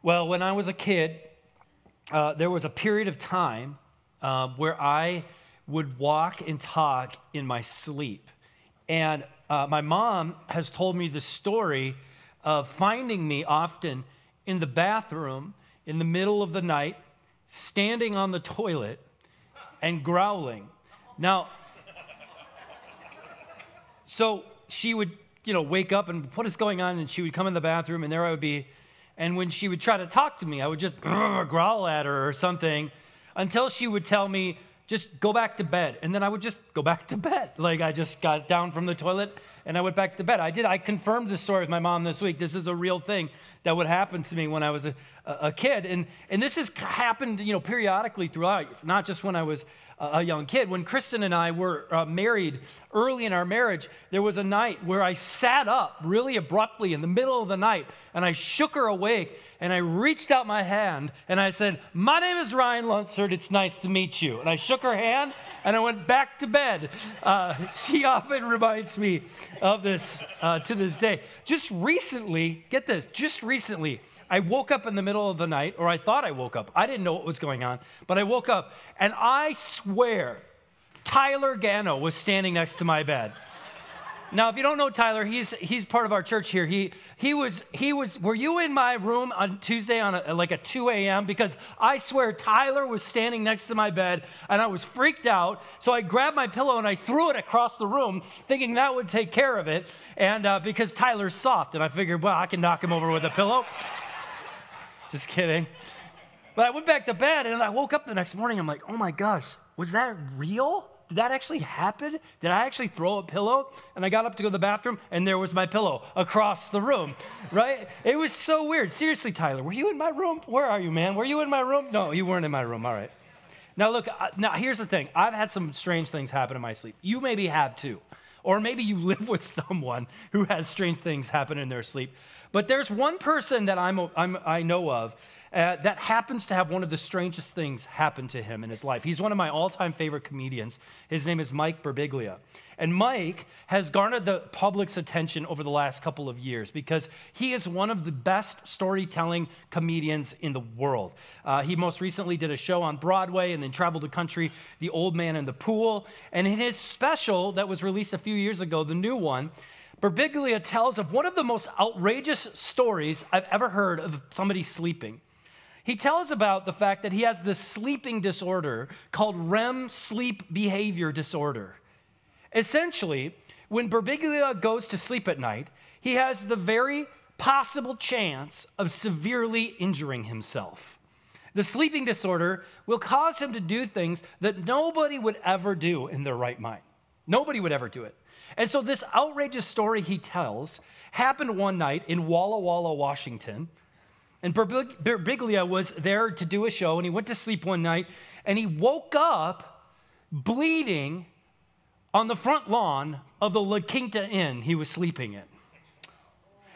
Well, when I was a kid, uh, there was a period of time uh, where I would walk and talk in my sleep. And uh, my mom has told me the story of finding me often in the bathroom in the middle of the night, standing on the toilet and growling. Now, so she would, you know, wake up and what is going on? And she would come in the bathroom, and there I would be. And when she would try to talk to me, I would just growl at her or something until she would tell me, just go back to bed. And then I would just go back to bed. Like I just got down from the toilet and I went back to bed. I did. I confirmed this story with my mom this week. This is a real thing that would happen to me when I was a, a kid. And, and this has happened, you know, periodically throughout, not just when I was a young kid. When Kristen and I were uh, married early in our marriage, there was a night where I sat up really abruptly in the middle of the night and I shook her awake and I reached out my hand and I said, My name is Ryan Lunsford. It's nice to meet you. And I shook her hand and I went back to bed. Uh, she often reminds me of this uh, to this day. Just recently, get this, just recently, I woke up in the middle of the night, or I thought I woke up. I didn't know what was going on, but I woke up, and I swear Tyler Gano was standing next to my bed. Now, if you don't know Tyler, he's he's part of our church here. He he was he was. Were you in my room on Tuesday on a, like a 2 a.m. Because I swear Tyler was standing next to my bed, and I was freaked out. So I grabbed my pillow and I threw it across the room, thinking that would take care of it. And uh, because Tyler's soft, and I figured, well, I can knock him over with a pillow. Just kidding. But I went back to bed, and I woke up the next morning. I'm like, oh my gosh, was that real? Did that actually happen? Did I actually throw a pillow? And I got up to go to the bathroom, and there was my pillow across the room, right? It was so weird. Seriously, Tyler, were you in my room? Where are you, man? Were you in my room? No, you weren't in my room. All right. Now, look, now here's the thing I've had some strange things happen in my sleep. You maybe have too. Or maybe you live with someone who has strange things happen in their sleep. But there's one person that I'm, I'm i know of uh, that happens to have one of the strangest things happen to him in his life. He's one of my all time favorite comedians. His name is Mike Birbiglia. And Mike has garnered the public's attention over the last couple of years because he is one of the best storytelling comedians in the world. Uh, he most recently did a show on Broadway and then traveled the country, The Old Man and the Pool. And in his special that was released a few years ago, the new one, Birbiglia tells of one of the most outrageous stories I've ever heard of somebody sleeping. He tells about the fact that he has this sleeping disorder called REM sleep behavior disorder. Essentially, when Birbiglia goes to sleep at night, he has the very possible chance of severely injuring himself. The sleeping disorder will cause him to do things that nobody would ever do in their right mind. Nobody would ever do it. And so, this outrageous story he tells happened one night in Walla Walla, Washington. And Birbiglia was there to do a show, and he went to sleep one night, and he woke up bleeding on the front lawn of the La Quinta Inn he was sleeping in.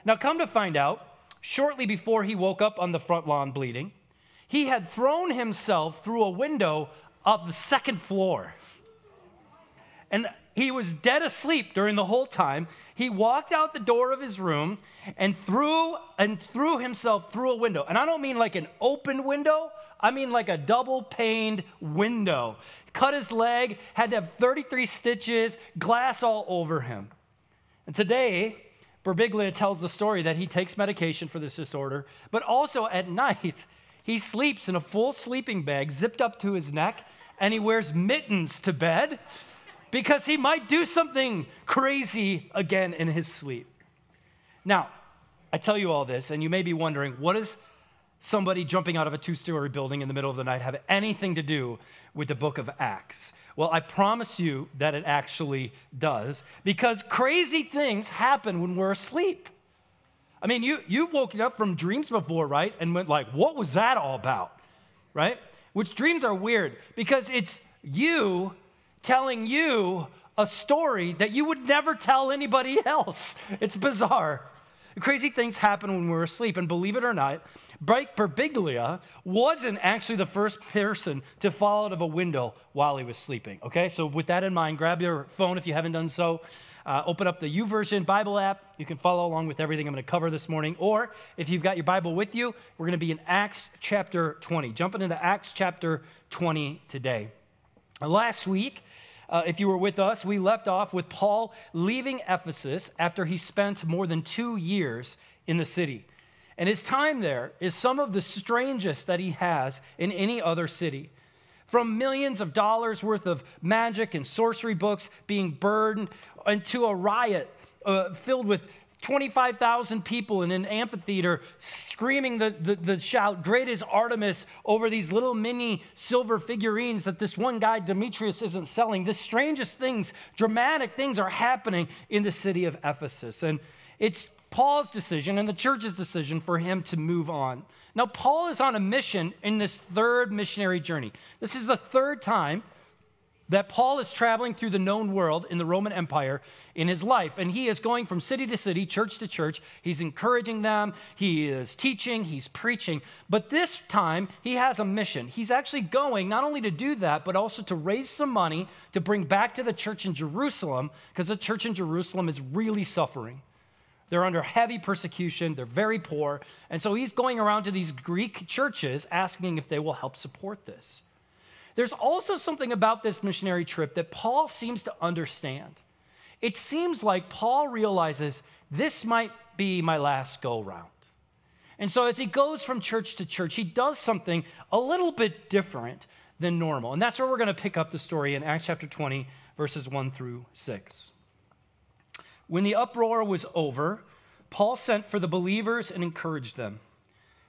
Now, come to find out, shortly before he woke up on the front lawn bleeding, he had thrown himself through a window of the second floor. And he was dead asleep during the whole time. He walked out the door of his room and threw and threw himself through a window. And I don't mean like an open window. I mean like a double paned window. Cut his leg, had to have 33 stitches, glass all over him. And today, Birbiglia tells the story that he takes medication for this disorder, but also at night, he sleeps in a full sleeping bag zipped up to his neck, and he wears mittens to bed because he might do something crazy again in his sleep. Now, I tell you all this, and you may be wondering what does somebody jumping out of a two story building in the middle of the night have anything to do with the book of Acts? Well, I promise you that it actually does, because crazy things happen when we're asleep. I mean, you, you've woken up from dreams before, right? And went like, what was that all about? Right? Which dreams are weird because it's you telling you a story that you would never tell anybody else. It's bizarre. Crazy things happen when we're asleep, and believe it or not, Mike Birbiglia wasn't actually the first person to fall out of a window while he was sleeping. Okay, so with that in mind, grab your phone if you haven't done so. uh, open up the YouVersion Bible app. You can follow along with everything I'm going to cover this morning. Or if you've got your Bible with you, we're going to be in Acts chapter 20. Jumping into Acts chapter 20 today. Last week, uh, if you were with us, we left off with Paul leaving Ephesus after he spent more than two years in the city. And his time there is some of the strangest that he has in any other city. From millions of dollars worth of magic and sorcery books being burned into a riot uh, filled with 25,000 people in an amphitheater screaming the, the, the, shout, Great is Artemis, over these little mini silver figurines that this one guy, Demetrius, isn't selling. The strangest things, dramatic things are happening in the city of Ephesus. And it's Paul's decision and the church's decision for him to move on. Now, Paul is on a mission in this third missionary journey. This is the third time that Paul is traveling through the known world in the Roman Empire in his life. And he is going from city to city, church to church. He's encouraging them, he is teaching, he's preaching. But this time, he has a mission. He's actually going not only to do that, but also to raise some money to bring back to the church in Jerusalem, because the church in Jerusalem is really suffering. They're under heavy persecution, they're very poor. And so he's going around to these Greek churches asking if they will help support this. There's also something about this missionary trip that Paul seems to understand. It seems like Paul realizes this might be my last go round. And so as he goes from church to church, he does something a little bit different than normal. And that's where we're going to pick up the story in Acts chapter 20, verses 1 through 6. When the uproar was over, Paul sent for the believers and encouraged them.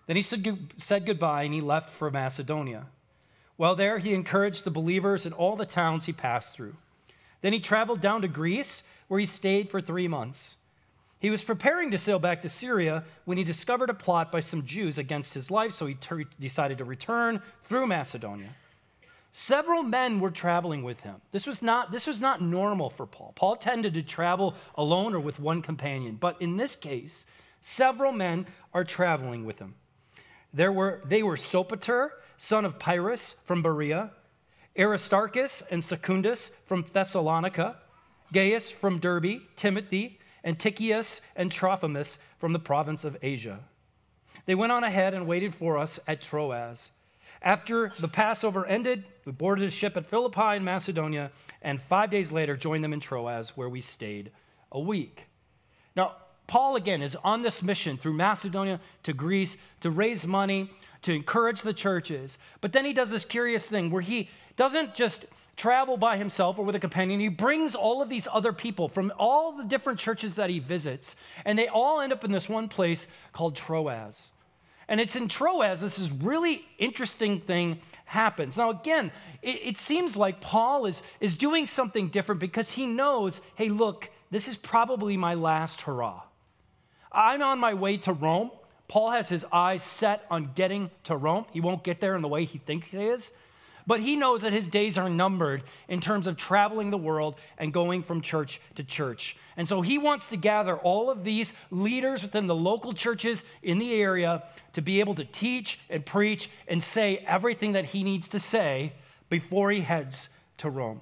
Then he said goodbye and he left for Macedonia. While there, he encouraged the believers in all the towns he passed through. Then he traveled down to Greece, where he stayed for three months. He was preparing to sail back to Syria when he discovered a plot by some Jews against his life, so he ter- decided to return through Macedonia. Several men were traveling with him. This was, not, this was not normal for Paul. Paul tended to travel alone or with one companion, but in this case, several men are traveling with him. There were, they were Sopater, son of Pyrrhus from Berea, Aristarchus and Secundus from Thessalonica, Gaius from Derbe, Timothy, and Tychicus and Trophimus from the province of Asia. They went on ahead and waited for us at Troas. After the Passover ended, we boarded a ship at Philippi in Macedonia, and five days later joined them in Troas, where we stayed a week. Now, Paul, again, is on this mission through Macedonia to Greece to raise money, to encourage the churches. But then he does this curious thing where he doesn't just travel by himself or with a companion. He brings all of these other people from all the different churches that he visits, and they all end up in this one place called Troas. And it's in Troas, this is really interesting thing happens. Now, again, it, it, seems like Paul is, is doing something different because he knows, hey, look, this is probably my last hurrah. I'm on my way to Rome. Paul has his eyes set on getting to Rome. He won't get there in the way he thinks he is. But he knows that his days are numbered in terms of traveling the world and going from church to church. And so he wants to gather all of these leaders within the local churches in the area to be able to teach and preach and say everything that he needs to say before he heads to Rome.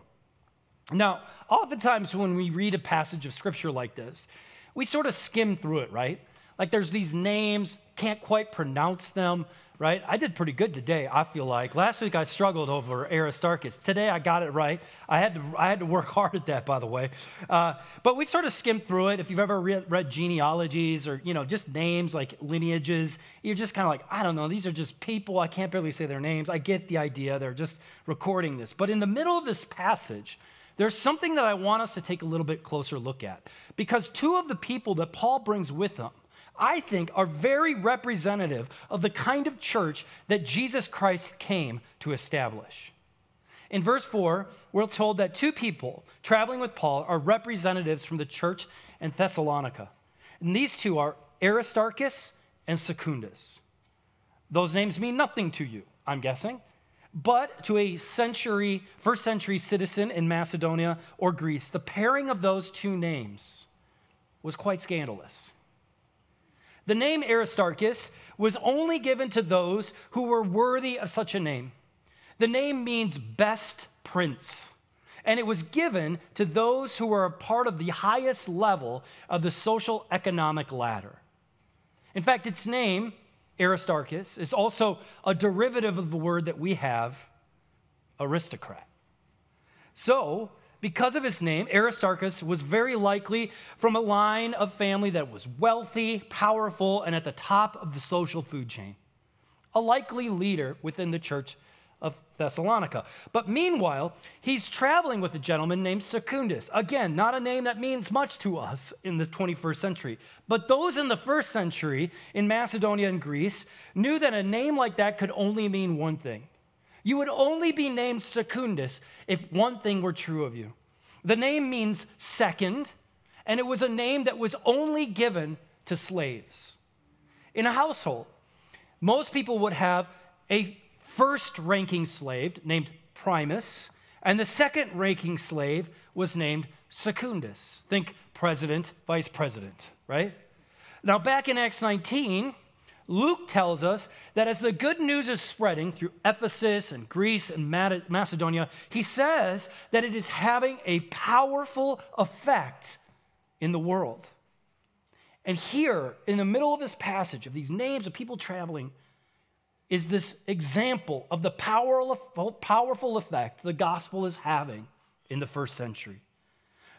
Now, oftentimes when we read a passage of scripture like this, we sort of skim through it, right? Like there's these names, can't quite pronounce them, right? I did pretty good today, I feel like. Last week I struggled over Aristarchus. Today I got it right. I had to, I had to work hard at that, by the way. Uh, but we sort of skimmed through it. If you've ever read, read genealogies or, you know, just names like lineages, you're just kind of like, I don't know, these are just people. I can't barely say their names. I get the idea. They're just recording this. But in the middle of this passage, there's something that I want us to take a little bit closer look at. Because two of the people that Paul brings with him, I think, are very representative of the kind of church that Jesus Christ came to establish. In verse 4, we're told that two people traveling with Paul are representatives from the church in Thessalonica. And these two are Aristarchus and Secundus. Those names mean nothing to you, I'm guessing but to a century, first century citizen in Macedonia or Greece, the pairing of those two names was quite scandalous. The name Aristarchus was only given to those who were worthy of such a name. The name means best prince. and it was given to those who were a part of the highest level of the social economic ladder. In fact, its name, Aristarchus, is also a derivative of the word that we have, aristocrat. So, because of his name, Aristarchus was very likely from a line of family that was wealthy, powerful, and at the top of the social food chain. A likely leader within the church of Thessalonica. But meanwhile, he's traveling with a gentleman named Secundus. Again, not a name that means much to us in the 21st century. But those in the first century in Macedonia and Greece knew that a name like that could only mean one thing. You would only be named Secundus if one thing were true of you. The name means second, and it was a name that was only given to slaves. In a household, most people would have a first ranking slave named Primus, and the second ranking slave was named Secundus. Think president, vice president, right? Now, back in Acts 19, Luke tells us that as the good news is spreading through Ephesus and Greece and Macedonia, he says that it is having a powerful effect in the world. And here, in the middle of this passage of these names of people traveling, is this example of the powerful effect the gospel is having in the first century.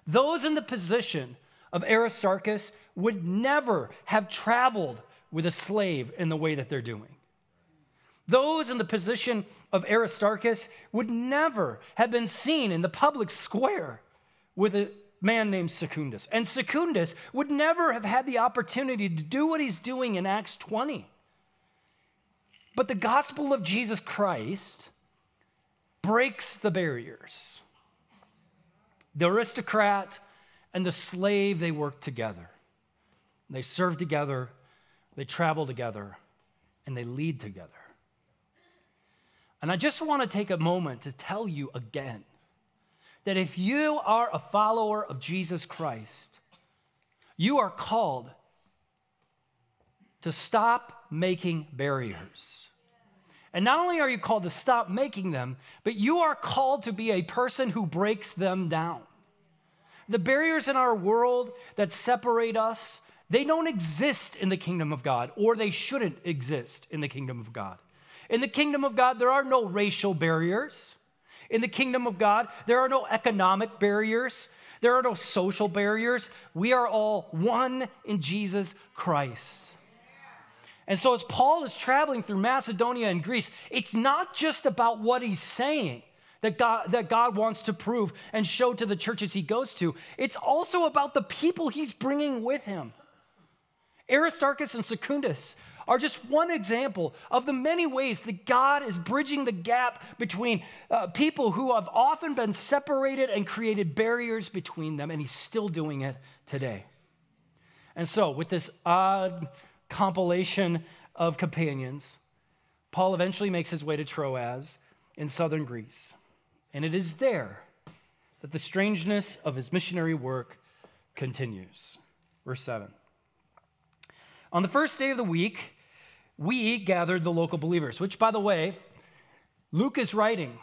Those in the position of Aristarchus would never have traveled with a slave in the way that they're doing. Those in the position of Aristarchus would never have been seen in the public square with a man named Secundus. And Secundus would never have had the opportunity to do what he's doing in Acts 20. But the gospel of Jesus Christ breaks the barriers. The aristocrat and the slave, they work together. They serve together, they travel together, and they lead together. And I just want to take a moment to tell you again that if you are a follower of Jesus Christ, you are called to stop making barriers. And not only are you called to stop making them, but you are called to be a person who breaks them down. The barriers in our world that separate us, they don't exist in the kingdom of God, or they shouldn't exist in the kingdom of God. In the kingdom of God, there are no racial barriers. In the kingdom of God, there are no economic barriers. There are no social barriers. We are all one in Jesus Christ. And so, as Paul is traveling through Macedonia and Greece, it's not just about what he's saying that God, that God wants to prove and show to the churches he goes to, it's also about the people he's bringing with him. Aristarchus and Secundus are just one example of the many ways that God is bridging the gap between uh, people who have often been separated and created barriers between them, and he's still doing it today. And so, with this odd, compilation of companions, Paul eventually makes his way to Troas in southern Greece. And it is there that the strangeness of his missionary work continues. Verse 7. On the first day of the week, we gathered the local believers, which, by the way, Luke is writing.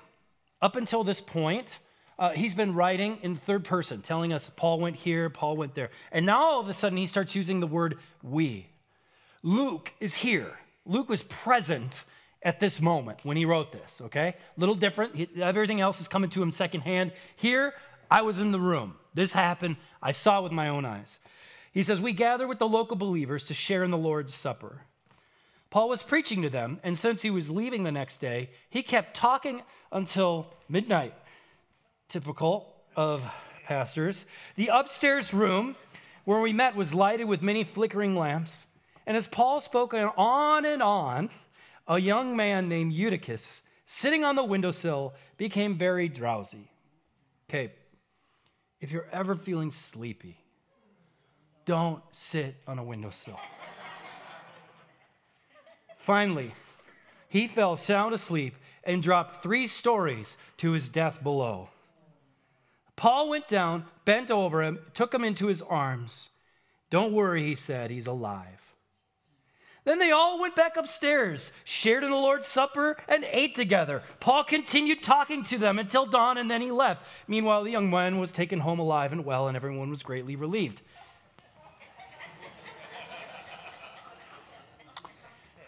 Up until this point, uh, he's been writing in third person, telling us Paul went here, Paul went there. And now all of a sudden, he starts using the word we. Luke is here. Luke was present at this moment when he wrote this, okay? Little different. He, everything else is coming to him secondhand. Here, I was in the room. This happened. I saw with my own eyes. He says, We gather with the local believers to share in the Lord's Supper. Paul was preaching to them, and since he was leaving the next day, he kept talking until midnight. Typical of pastors. The upstairs room where we met was lighted with many flickering lamps. And as Paul spoke on and on, a young man named Eutychus, sitting on the windowsill, became very drowsy. Okay, if you're ever feeling sleepy, don't sit on a windowsill. Finally, he fell sound asleep and dropped three stories to his death below. Paul went down, bent over him, took him into his arms. Don't worry, he said, he's alive. Then they all went back upstairs, shared in the Lord's Supper, and ate together. Paul continued talking to them until dawn, and then he left. Meanwhile, the young man was taken home alive and well, and everyone was greatly relieved.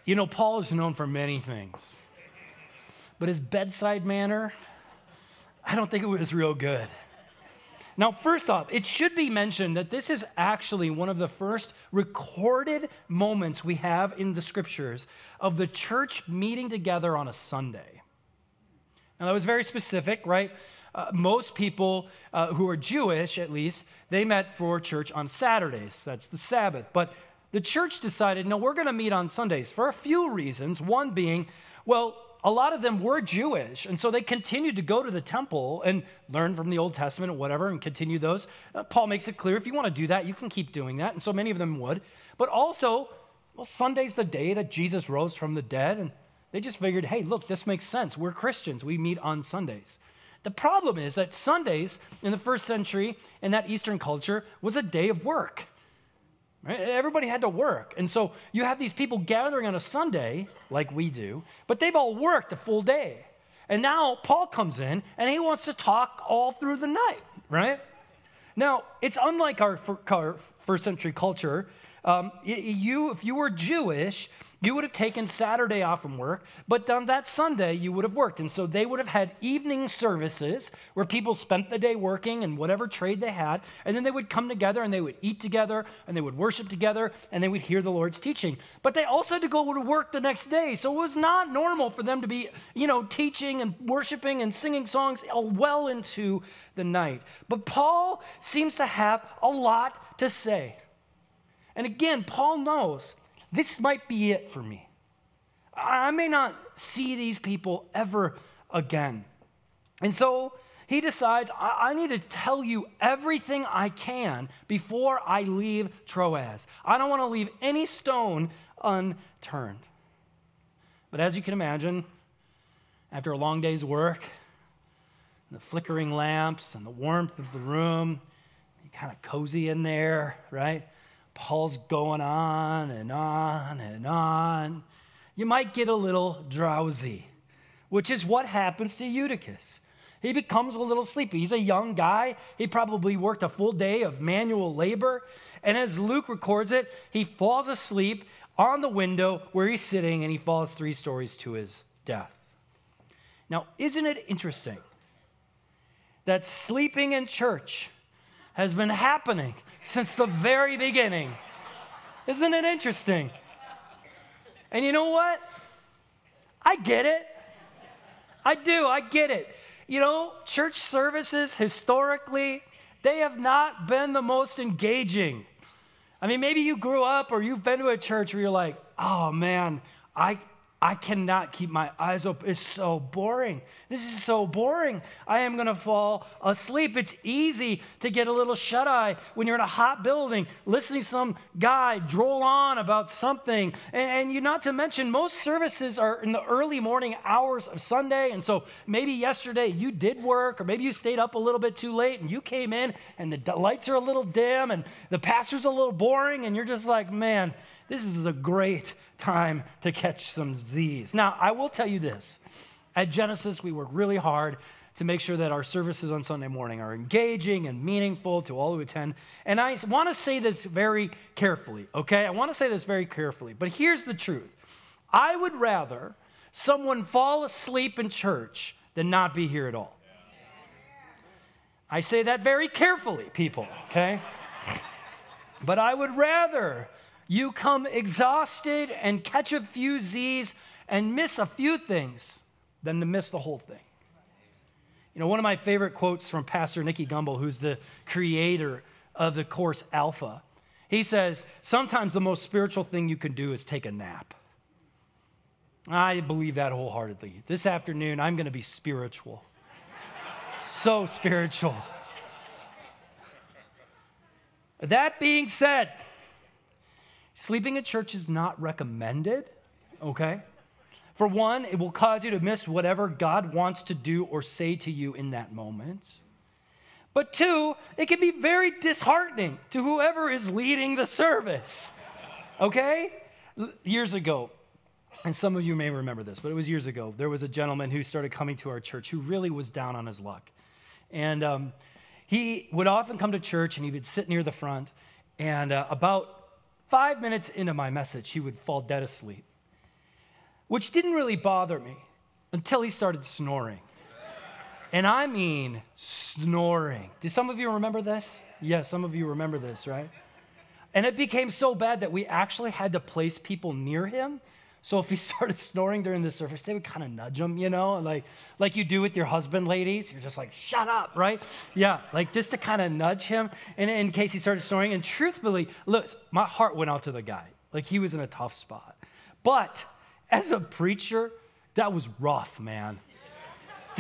You know, Paul is known for many things, but his bedside manner, I don't think it was real good. Now, first off, it should be mentioned that this is actually one of the first recorded moments we have in the scriptures of the church meeting together on a Sunday. Now, that was very specific, right? Uh, most people uh, who are Jewish, at least, they met for church on Saturdays. That's the Sabbath. But the church decided, no, we're going to meet on Sundays for a few reasons. One being, well, a lot of them were Jewish, and so they continued to go to the temple and learn from the Old Testament or whatever and continue those. Uh, Paul makes it clear if you want to do that, you can keep doing that, and so many of them would. But also, well, Sunday's the day that Jesus rose from the dead, and they just figured, hey, look, this makes sense. We're Christians, we meet on Sundays. The problem is that Sundays in the first century in that Eastern culture was a day of work. Everybody had to work. And so you have these people gathering on a Sunday, like we do, but they've all worked a full day. And now Paul comes in and he wants to talk all through the night, right? Now, it's unlike our first century culture um, you, if you were Jewish, you would have taken Saturday off from work, but on that Sunday you would have worked. And so they would have had evening services where people spent the day working and whatever trade they had, and then they would come together and they would eat together and they would worship together and they would hear the Lord's teaching. But they also had to go to work the next day. So it was not normal for them to be, you know, teaching and worshiping and singing songs well into the night. But Paul seems to have a lot to say. And again, Paul knows this might be it for me. I may not see these people ever again. And so he decides, I, I, need to tell you everything I can before I leave Troas. I don't want to leave any stone unturned. But as you can imagine, after a long day's work, the flickering lamps and the warmth of the room, kind of cozy in there, right? Paul's going on and on and on. You might get a little drowsy, which is what happens to Eutychus. He becomes a little sleepy. He's a young guy. He probably worked a full day of manual labor. And as Luke records it, he falls asleep on the window where he's sitting and he falls three stories to his death. Now, isn't it interesting that sleeping in church has been happening since the very beginning. Isn't it interesting? And you know what? I get it. I do. I get it. You know, church services historically, they have not been the most engaging. I mean, maybe you grew up or you've been to a church where you're like, oh man, I, I cannot keep my eyes open. It's so boring. This is so boring. I am going to fall asleep. It's easy to get a little shut eye when you're in a hot building, listening to some guy droll on about something. And, and you, not to mention, most services are in the early morning hours of Sunday. And so maybe yesterday you did work, or maybe you stayed up a little bit too late and you came in and the lights are a little dim and the pastor's a little boring. And you're just like, man, this is a great time to catch some Z's. Now, I will tell you this at Genesis, we work really hard to make sure that our services on Sunday morning are engaging and meaningful to all who attend. And I want to say this very carefully, okay? I want to say this very carefully. But here's the truth I would rather someone fall asleep in church than not be here at all. I say that very carefully, people, okay? But I would rather you come exhausted and catch a few Z's and miss a few things than to miss the whole thing. You know, one of my favorite quotes from Pastor Nicky Gumbel, who's the creator of the course Alpha, he says, Sometimes the most spiritual thing you can do is take a nap. I believe that wholeheartedly. This afternoon, I'm going to be spiritual. so spiritual. That being said, Sleeping at church is not recommended, okay? For one, it will cause you to miss whatever God wants to do or say to you in that moment. But two, it can be very disheartening to whoever is leading the service, okay? years ago, and some of you may remember this, but it was years ago, there was a gentleman who started coming to our church who really was down on his luck. And um, he would often come to church and he would sit near the front. And uh, about five minutes into my message, he would fall dead asleep, which didn't really bother me until he started snoring. And I mean snoring. Do some of you remember this? Yes, some of you remember this, right? And it became so bad that we actually had to place people near him. So if he started snoring during the service, they would kind of nudge him, you know, like like you do with your husband, ladies. You're just like, shut up, right? Yeah, like just to kind of nudge him in, in case he started snoring. And truthfully, look, my heart went out to the guy. Like he was in a tough spot. But as a preacher, that was rough, man.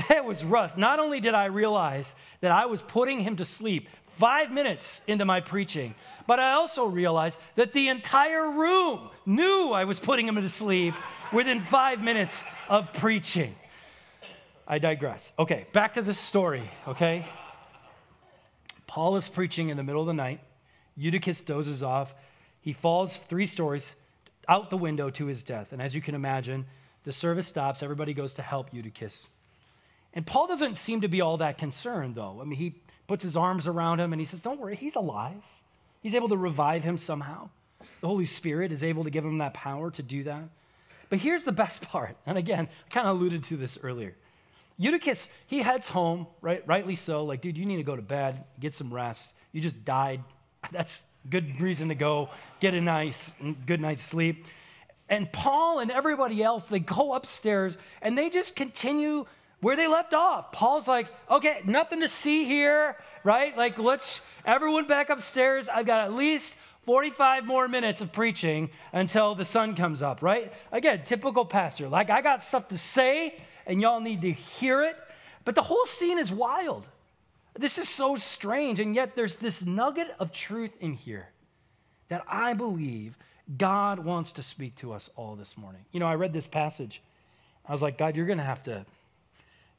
That was rough. Not only did I realize that I was putting him to sleep five minutes into my preaching, but I also realized that the entire room knew I was putting him to sleep within five minutes of preaching. I digress. Okay, back to the story, okay? Paul is preaching in the middle of the night. Eutychus dozes off. He falls three stories out the window to his death. And as you can imagine, the service stops. Everybody goes to help Eutychus. And Paul doesn't seem to be all that concerned, though. I mean, he puts his arms around him and he says, Don't worry, he's alive. He's able to revive him somehow. The Holy Spirit is able to give him that power to do that. But here's the best part. And again, I kind of alluded to this earlier. Eutychus, he heads home, right? Rightly so. Like, dude, you need to go to bed, get some rest. You just died. That's good reason to go get a nice, good night's sleep. And Paul and everybody else, they go upstairs and they just continue where they left off. Paul's like, okay, nothing to see here, right? Like, let's, everyone back upstairs. I've got at least 45 more minutes of preaching until the sun comes up, right? Again, typical pastor. Like, I got stuff to say, and y'all need to hear it. But the whole scene is wild. This is so strange, and yet there's this nugget of truth in here that I believe God wants to speak to us all this morning. You know, I read this passage. I was like, God, you're going to have to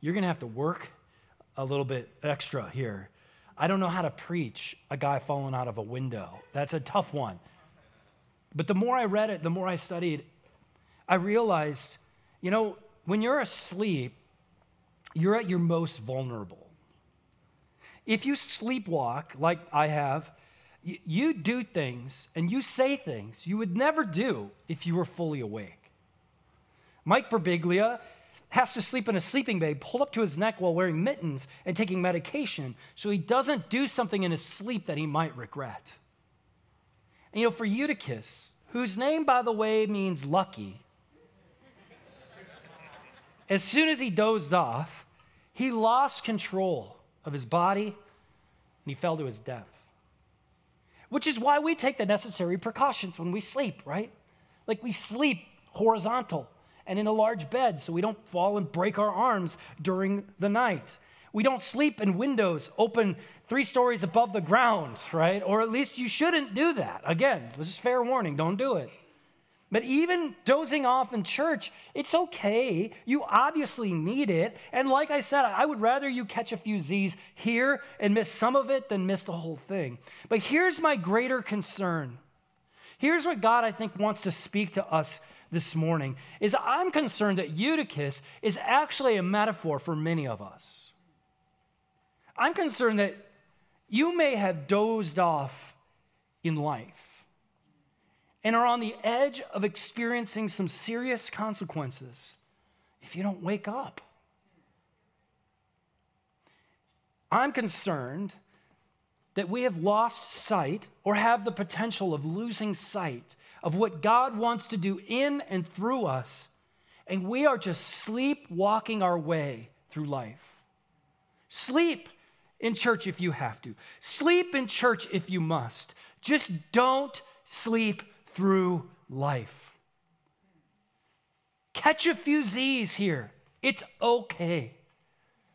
you're going to have to work a little bit extra here. I don't know how to preach a guy falling out of a window. That's a tough one. But the more I read it, the more I studied, I realized, you know, when you're asleep, you're at your most vulnerable. If you sleepwalk, like I have, you do things and you say things you would never do if you were fully awake. Mike Birbiglia, has to sleep in a sleeping bag pulled up to his neck while wearing mittens and taking medication so he doesn't do something in his sleep that he might regret. And you know, for Eutychus, whose name, by the way, means lucky, as soon as he dozed off, he lost control of his body and he fell to his death. Which is why we take the necessary precautions when we sleep, right? Like we sleep horizontal and in a large bed so we don't fall and break our arms during the night. We don't sleep in windows open three stories above the ground, right? Or at least you shouldn't do that. Again, this is fair warning, don't do it. But even dozing off in church, it's okay. You obviously need it. And like I said, I would rather you catch a few Z's here and miss some of it than miss the whole thing. But here's my greater concern. Here's what God, I think, wants to speak to us this morning is I'm concerned that Eutychus is actually a metaphor for many of us. I'm concerned that you may have dozed off in life and are on the edge of experiencing some serious consequences if you don't wake up. I'm concerned that we have lost sight or have the potential of losing sight of what God wants to do in and through us, and we are just sleepwalking our way through life. Sleep in church if you have to, sleep in church if you must. Just don't sleep through life. Catch a few Z's here. It's okay.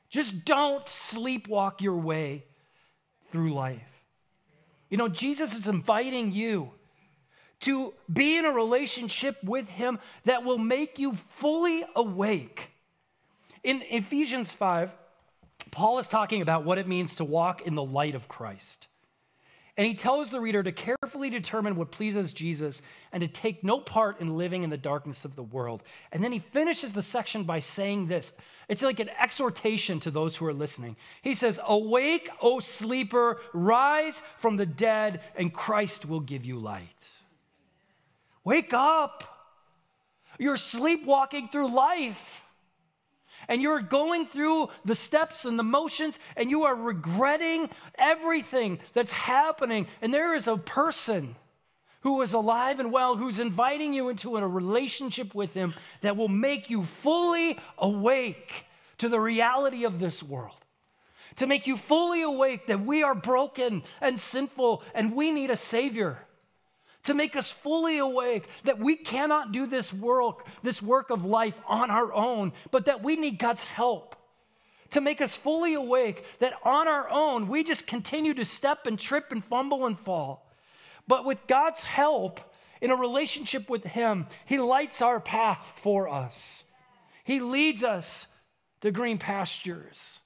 Just don't sleepwalk your way through life. You know, Jesus is inviting you to be in a relationship with Him that will make you fully awake. In Ephesians 5, Paul is talking about what it means to walk in the light of Christ. And he tells the reader to carefully determine what pleases Jesus and to take no part in living in the darkness of the world. And then he finishes the section by saying this it's like an exhortation to those who are listening. He says, Awake, O sleeper, rise from the dead, and Christ will give you light. Wake up. You're sleepwalking through life and you're going through the steps and the motions and you are regretting everything that's happening. And there is a person who is alive and well who's inviting you into a relationship with him that will make you fully awake to the reality of this world. To make you fully awake that we are broken and sinful and we need a Savior to make us fully awake that we cannot do this work, this work of life on our own, but that we need God's help. To make us fully awake that on our own we just continue to step and trip and fumble and fall. But with God's help in a relationship with Him, He lights our path for us. He leads us to green pastures.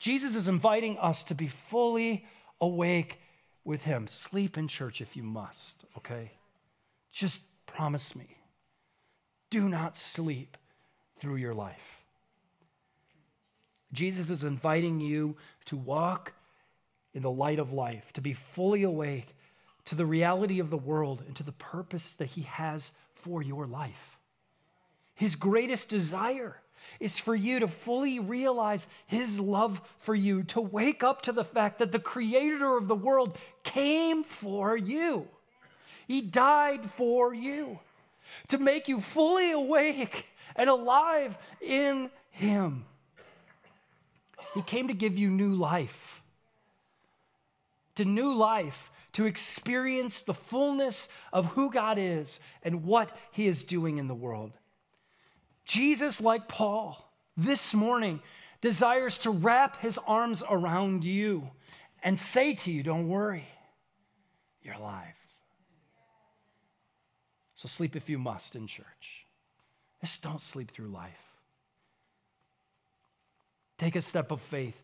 Jesus is inviting us to be fully awake with him. Sleep in church if you must, okay? Just promise me. Do not sleep through your life. Jesus is inviting you to walk in the light of life, to be fully awake to the reality of the world and to the purpose that he has for your life. His greatest desire is for you to fully realize His love for you, to wake up to the fact that the Creator of the world came for you. He died for you to make you fully awake and alive in Him. He came to give you new life, to new life, to experience the fullness of who God is and what He is doing in the world. Jesus, like Paul, this morning desires to wrap his arms around you and say to you, Don't worry, you're alive. So sleep if you must in church. Just don't sleep through life. Take a step of faith.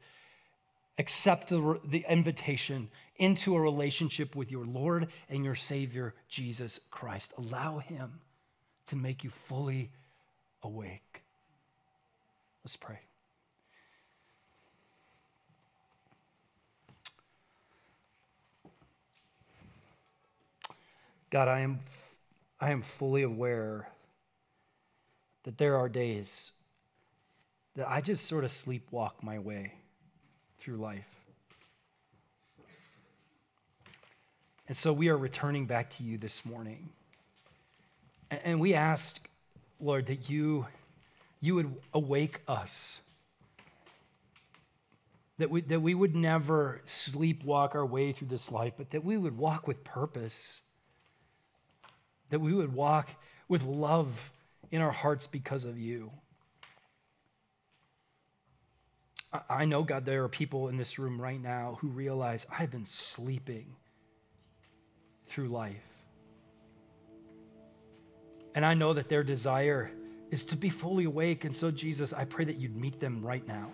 Accept the, the invitation into a relationship with your Lord and your Savior, Jesus Christ. Allow Him to make you fully awake. Let's pray. God, I am, I am fully aware that there are days that I just sort of sleepwalk my way through life. And so we are returning back to you this morning. And we ask Lord, that you, you would awake us. That we, that we would never sleepwalk our way through this life, but that we would walk with purpose. That we would walk with love in our hearts because of you. I know, God, there are people in this room right now who realize I've been sleeping through life. And I know that their desire is to be fully awake. And so, Jesus, I pray that you'd meet them right now.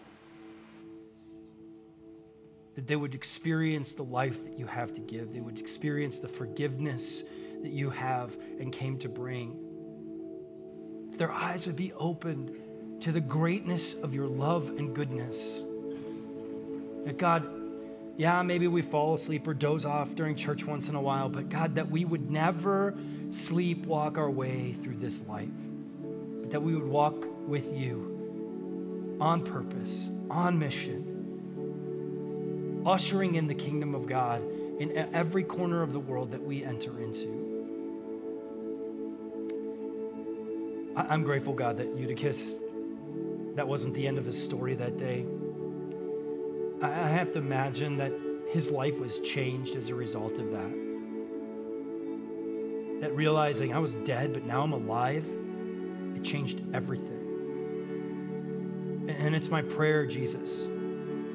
That they would experience the life that you have to give, they would experience the forgiveness that you have and came to bring. Their eyes would be opened to the greatness of your love and goodness. That God, yeah, maybe we fall asleep or doze off during church once in a while, but God, that we would never sleepwalk our way through this life, but that we would walk with you on purpose, on mission, ushering in the kingdom of God in every corner of the world that we enter into. I'm grateful, God, that Eutychus, that wasn't the end of his story that day. I have to imagine that his life was changed as a result of that that realizing I was dead, but now I'm alive, it changed everything. And it's my prayer, Jesus,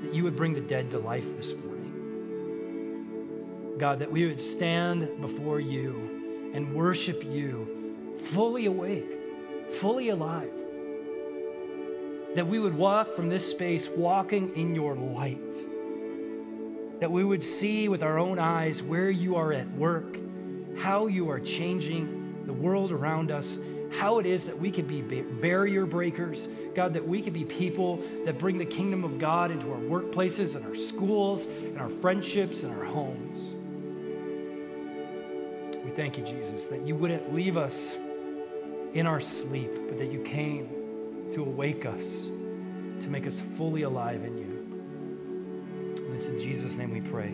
that you would bring the dead to life this morning. God, that we would stand before you and worship you fully awake, fully alive. That we would walk from this space walking in your light. that we would see with our own eyes where you are at work, how you are changing the world around us, how it is that we can be barrier breakers. God, that we can be people that bring the kingdom of God into our workplaces and our schools and our friendships and our homes. We thank you, Jesus, that you wouldn't leave us in our sleep, but that you came to awake us, to make us fully alive in you. And it's in Jesus' name we pray.